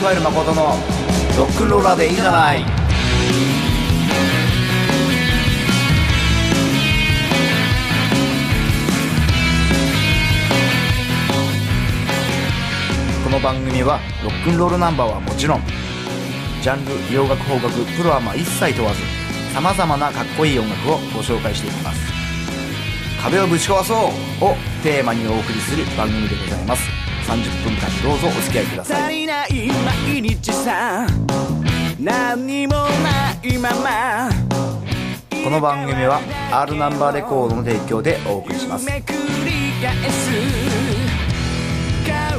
加える誠のロックンローラーでいいじゃない。この番組はロックンロールナンバーはもちろんジャンル洋楽邦楽プロアマ一切問わずさまざまなかっこいい音楽をご紹介していきます。壁をぶち壊そうをテーマにお送りする番組でございます。30分間どうぞお付き合いください足りない毎日さ何もないままこの番組は R ナンバーレコードの提供でお送りしますめくり返す乾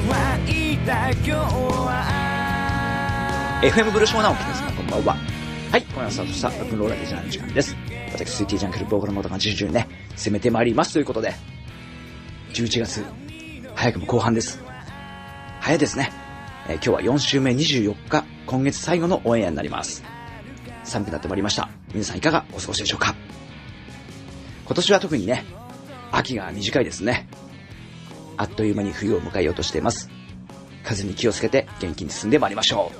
いた今日は FM ブルーショーナを聞きますこんばんは。はい、今夜はスタートしたロックンローラーでじゃないの時間です。私、スイーティージャンクルボーカルの元が徐々にね、攻めてまいりますということで、11月、早くも後半です。早いですね。えー今日は4週目24日、今月最後のオンエアになります。寒くなってまいりました。皆さんいかが？お過ごしでしょうか？今年は特にね、秋が短いですね。あっという間に冬を迎えようとしています。風に気をつけて元気に進んでまいりましょう。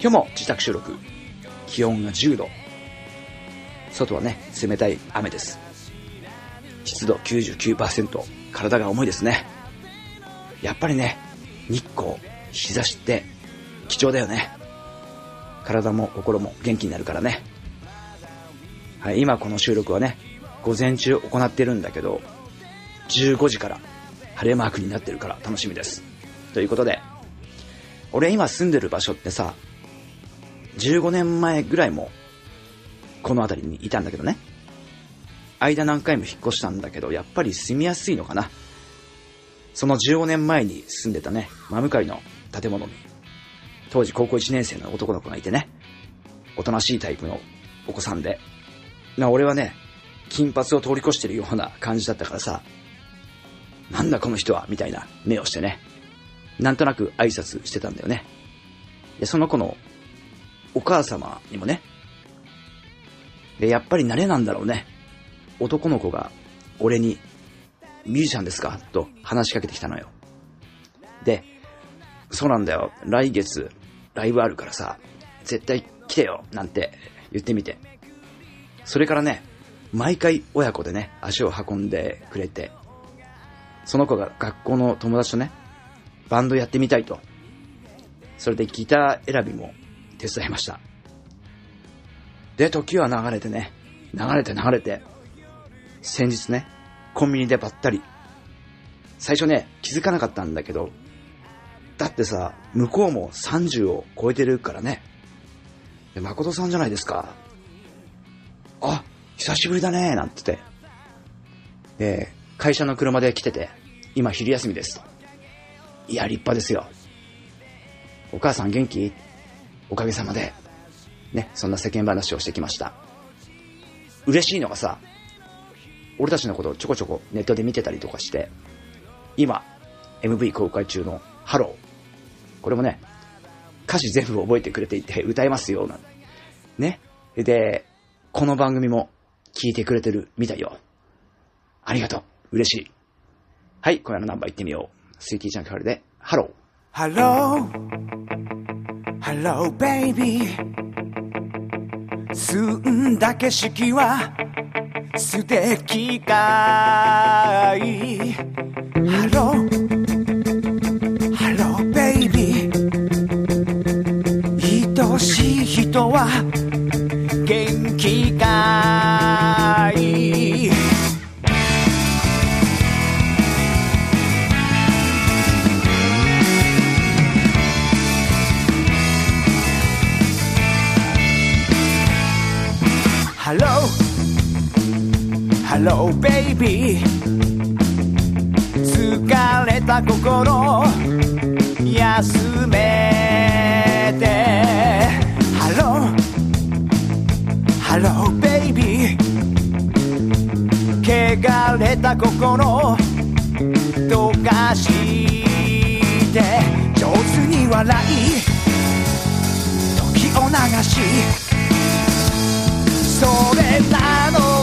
今日も自宅収録。気温が10度。外はね、冷たい雨です。湿度99%。体が重いですね。やっぱりね、日光、日差しって貴重だよね。体も心も元気になるからね。はい、今この収録はね、午前中行ってるんだけど、15時から晴れマークになってるから楽しみです。ということで、俺今住んでる場所ってさ、15年前ぐらいも、この辺りにいたんだけどね。間何回も引っ越したんだけど、やっぱり住みやすいのかな。その15年前に住んでたね、真向かいの建物に、当時高校1年生の男の子がいてね、おとなしいタイプのお子さんで、な、俺はね、金髪を通り越してるような感じだったからさ、なんだこの人は、みたいな目をしてね、なんとなく挨拶してたんだよね。で、その子のお母様にもね、で、やっぱり慣れなんだろうね。男の子が俺に、ミュージシャンですか？と話しかけてきたのよ。で、そうなんだよ。来月、ライブあるからさ、絶対来てよなんて言ってみて。それからね、毎回親子でね、足を運んでくれて、その子が学校の友達とね、バンドやってみたいと。それでギター選びも手伝いました。で、時は流れてね、流れて流れて、先日ね、コンビニでばったり。最初ね、気づかなかったんだけど、だってさ、向こうも30を超えてるからね。で誠さんじゃないですか。あ、久しぶりだね、なんて言って。で、会社の車で来てて、今昼休みですと。いや、立派ですよ。お母さん元気？おかげさまで。ね、そんな世間話をしてきました。嬉しいのがさ、俺たちのことをちょこちょこネットで見てたりとかして、今、MV 公開中のハロー。これもね、歌詞全部覚えてくれていて歌えますよ、なんね。で、この番組も聞いてくれてるみたいよ。ありがとう。嬉しい。はい、今夜のナンバー行ってみよう。スイティージャンクハルで、ハロー。Hello Hello baby 澄んだ景色はハローハローベイビーいとしいひとは元気かい。Hello baby. 疲れた心休めて。Hello. Hello baby. 汚れた心溶かして。上手に笑い時を流し。それなの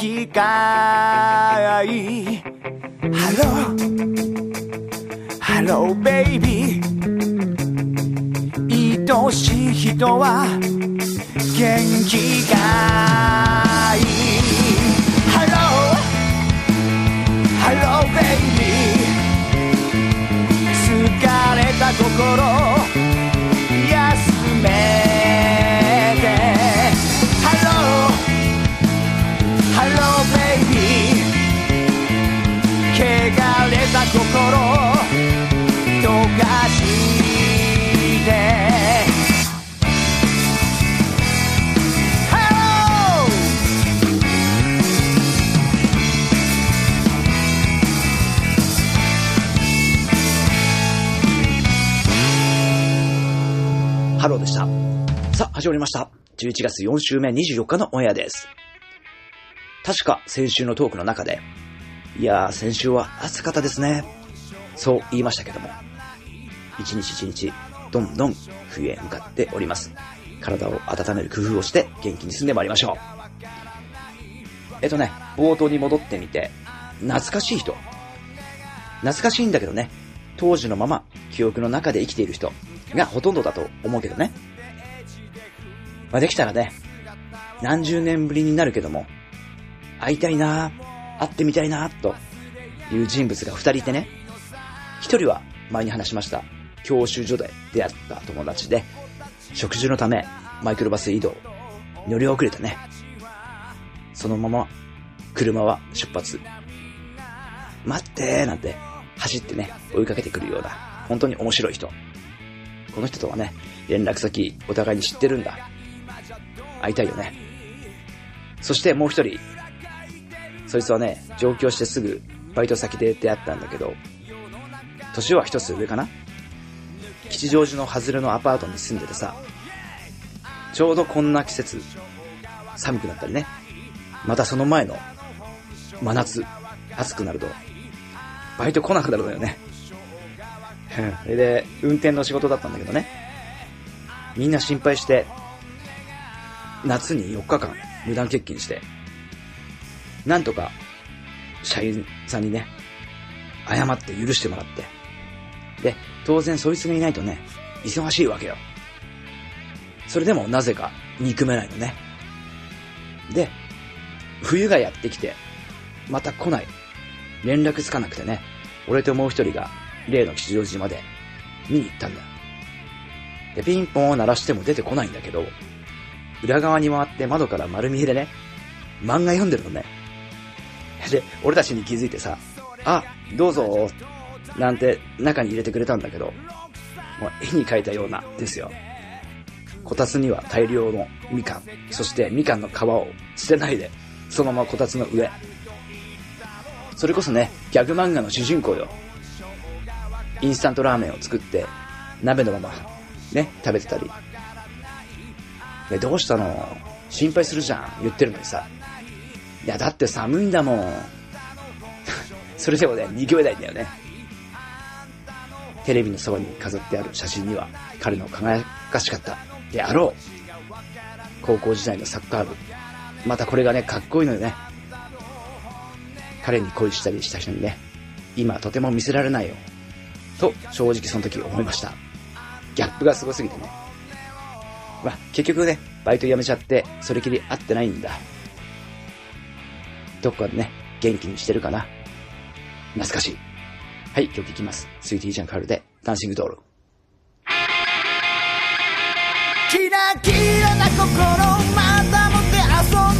素敵かいハローハローベイビー愛しい人は元気がいい。ハローハローベイビー疲れた心。ハローでした。さあ、始まりました。11月4週目24日のオンエアです。確か先週のトークの中で、いやー、先週は暑かったですね。そう言いましたけども、一日一日、どんどん冬へ向かっております。体を温める工夫をして元気に進んでまいりましょう。えっとね、冒頭に戻ってみて、懐かしい人。懐かしいんだけどね、当時のまま記憶の中で生きている人がほとんどだと思うけどね。まあ、できたらね、何十年ぶりになるけども、会いたいな会ってみたいなという人物が二人いてね、一人は前に話しました、教習所で出会った友達で、食事のためマイクロバス移動、乗り遅れたね。そのまま車は出発。待ってーなんて走ってね、追いかけてくるような、本当に面白い人。この人とはね、連絡先お互いに知ってるんだ。会いたいよね。そしてもう一人。そいつはね、上京してすぐバイト先で出会ったんだけど、年は一つ上かな？吉祥寺の外れのアパートに住んでてさ、ちょうどこんな季節、寒くなったりね。またその前の真夏、暑くなると、バイト来なくなるのよね。それで、運転の仕事だったんだけどね。みんな心配して、夏に4日間無断欠勤して、なんとか、社員さんにね、謝って許してもらって。で、当然そいつがいないとね、忙しいわけよ。それでもなぜか憎めないのね。で、冬がやってきて、また来ない。連絡つかなくてね、俺ともう一人が例の吉祥寺まで見に行ったんだ。で、ピンポンを鳴らしても出てこないんだけど、裏側に回って窓から丸見えでね、漫画読んでるのね。で、俺たちに気づいてさ、あ、どうぞ、なんて中に入れてくれたんだけど、もう絵に描いたようなですよ。こたつには大量のみかん、そしてみかんの皮を捨てないで、そのままこたつの上。それこそね、ギャグ漫画の主人公よ。インスタントラーメンを作って、鍋のまま、ね、食べてたり。で、どうしたの？心配するじゃん。言ってるのにさ。いや、だって寒いんだもん。それでもね、逃げれないんだよね。テレビのそばに飾ってある写真には、彼の輝かしかった、であろう。高校時代のサッカー部。またこれがね、かっこいいのよね。彼に恋したりした人にね、今とても見せられないよ。と、正直その時思いました。ギャップがすごすぎてね。まあ、結局ね、バイト辞めちゃって、それきり会ってないんだ。どっかでね、元気にしてるかな。懐かしい。はい、曲いきます。スイーティージャンカールで、ダンシングドール。キラキラな心また持って遊ん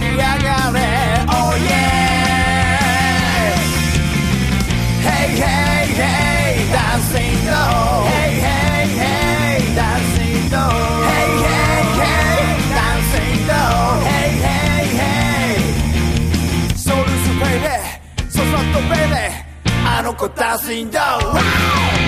り上がれ Oh yeah Hey hey hey dancing doll Hey hey hey dancing doll Hey hey hey dancing doll Hey hey hey ソウルスベイベーソファットベイベーあの子ダンシングドー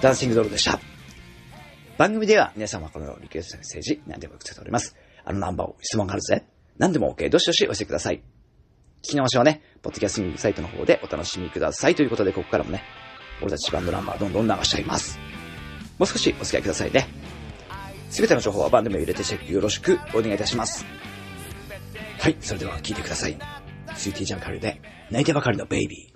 ダンシングドールでした。番組では皆様からのリクエストメッセージ何でも受け付けております。あのナンバーを質問があるぜ。何でも OK。どしどしお寄せください。聞き直しはね、ポッドキャスティングサイトの方でお楽しみください。ということで、ここからもね、俺たちバンドナンバーどんどん流しちゃいます。もう少しお付き合いくださいね。すべての情報は番組を入れてチェックよろしくお願いいたします。はい、それでは聞いてください。スイーティージャンカルで泣いてばかりのベイビー。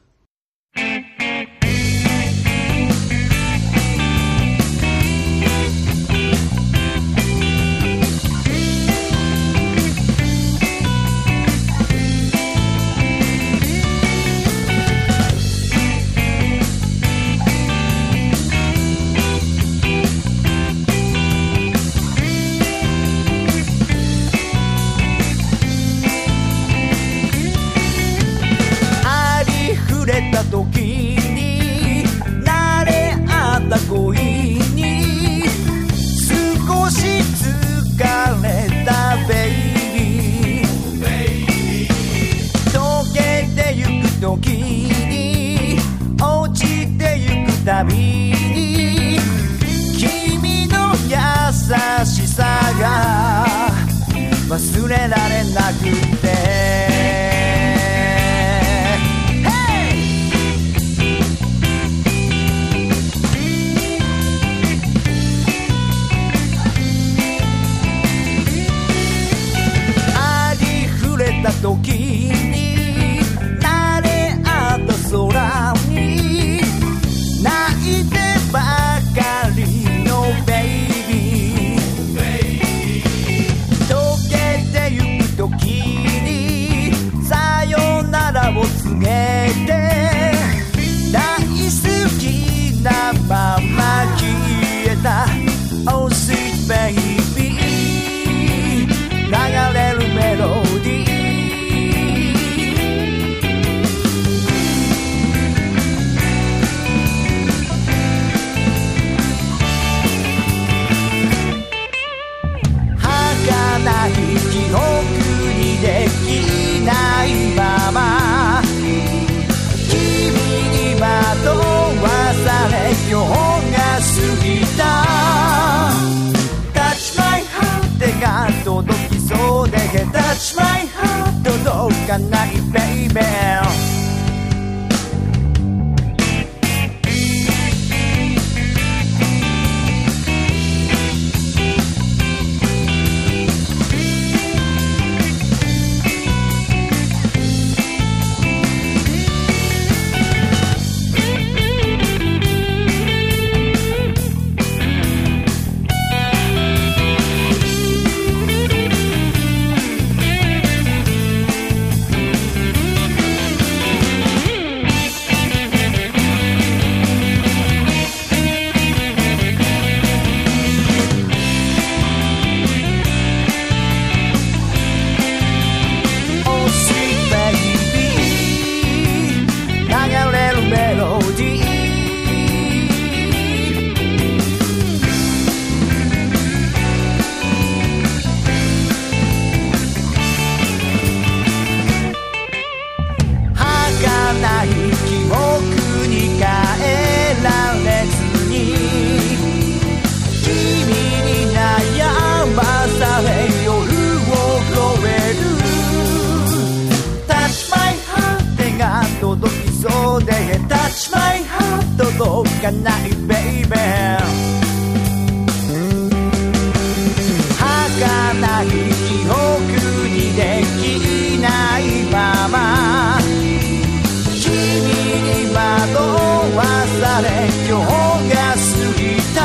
今日が過ぎた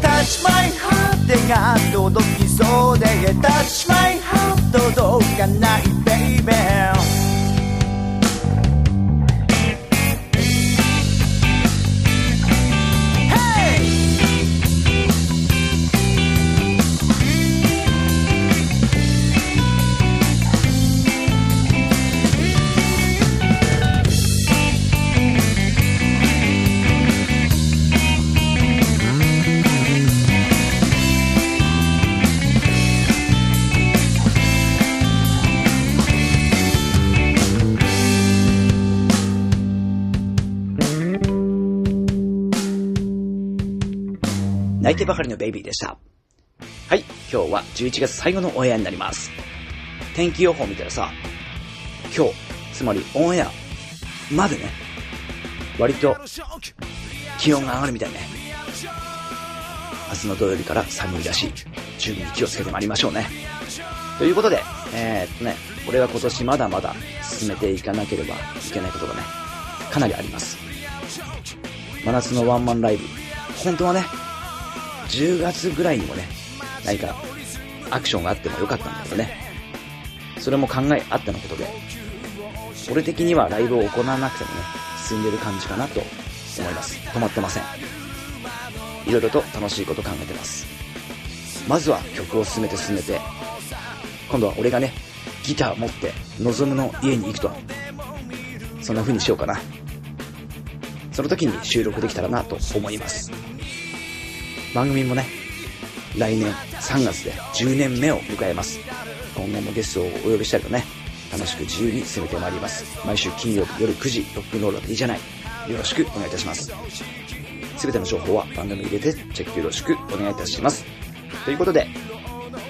Touch my heart 手が届きそうで Touch my てばかりのベイビーでした。はい、今日は11月最後のオンエアになります。天気予報見たらさ、今日、つまりオンエアまでね、割と気温が上がるみたいね。明日の土曜日から寒いらしい。十分に気をつけてまいりましょうね。ということで、えー、っとね、これは今年まだまだ進めていかなければいけないことがね、かなりあります。真夏のワンマンライブ、本当はね、10月ぐらいにもね、何かアクションがあってもよかったんだけどね。それも考えあってのことで、俺的にはライブを行わなくてもね、進んでる感じかなと思います。止まってません。いろいろと楽しいこと考えてます。まずは曲を進めて進めて、今度は俺がね、ギター持って、望むの家に行くと。そんな風にしようかな。その時に収録できたらなと思います。番組もね、来年3月で10年目を迎えます。今後もゲストをお呼びしたりとね、楽しく自由に進めてまいります。毎週金曜日夜9時、ロックンロールはいいじゃない。よろしくお願いいたします。すべての情報は番組に入れてチェックよろしくお願いいたします。ということで、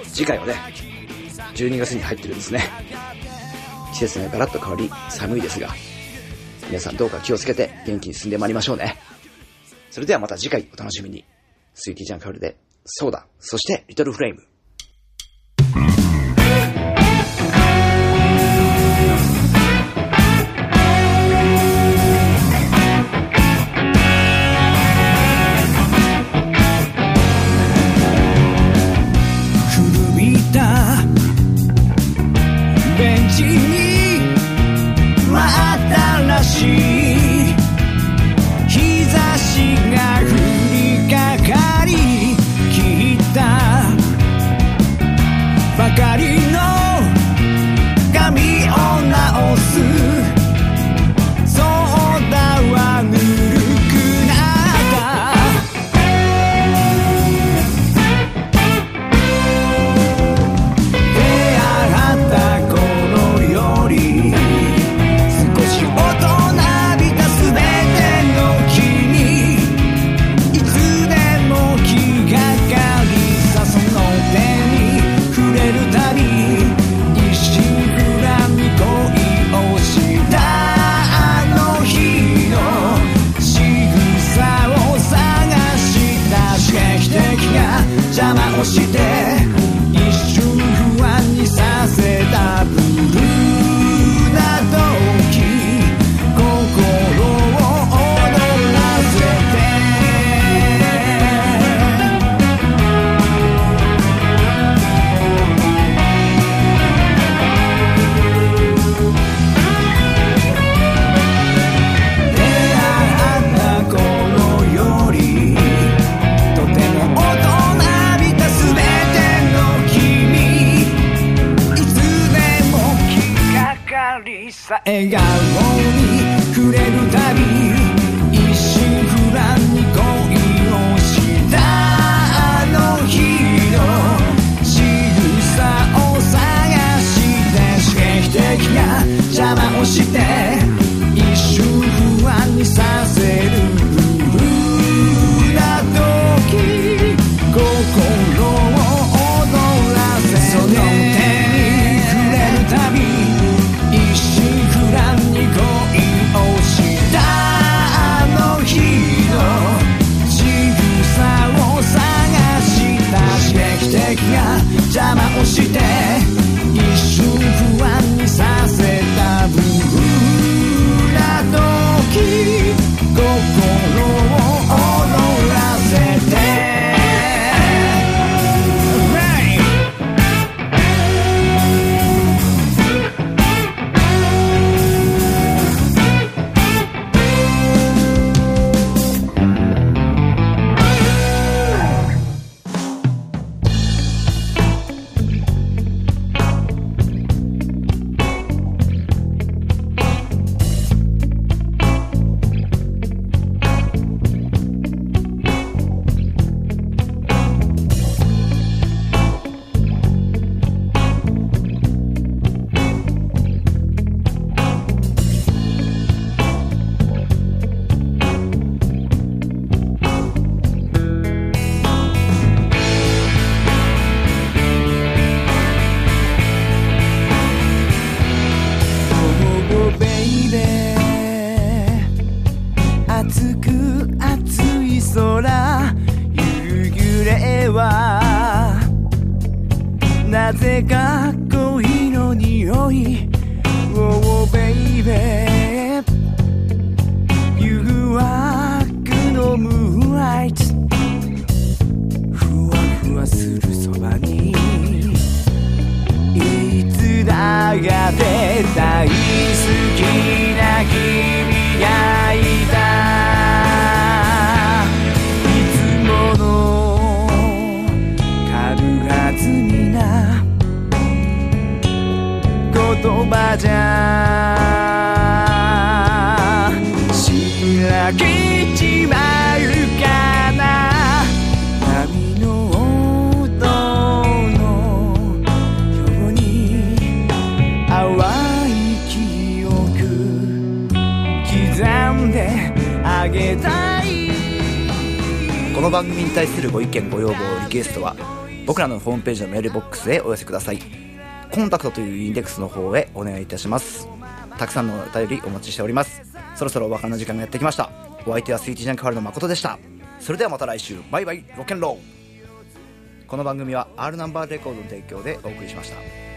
次回はね、12月に入ってるんですね。季節がガラッと変わり寒いですが、皆さんどうか気をつけて元気に進んでまいりましょうね。それではまた次回お楽しみに。スイーティージャンカルで、そうだ、そしてリトルフレーム。なぜか恋の匂い。Oh baby 誘惑のムーンライトふわふわするそばに。いつだって大好きな君葉じゃしらけちまうかな波の音のように淡い記憶刻んであげたいこの番組に対するご意見ご要望リクエストは僕らのホームページのメールボックスへお寄せください。コンタクトというインデックスの方へお願いいたします。たくさんのお便りお待ちしております。そろそろお別れの時間がやってきました。お相手はスイーティージャンクファルの誠でした。それではまた来週。バイバイ。ロケンロー。この番組は R ナンバーレコードの提供でお送りしました。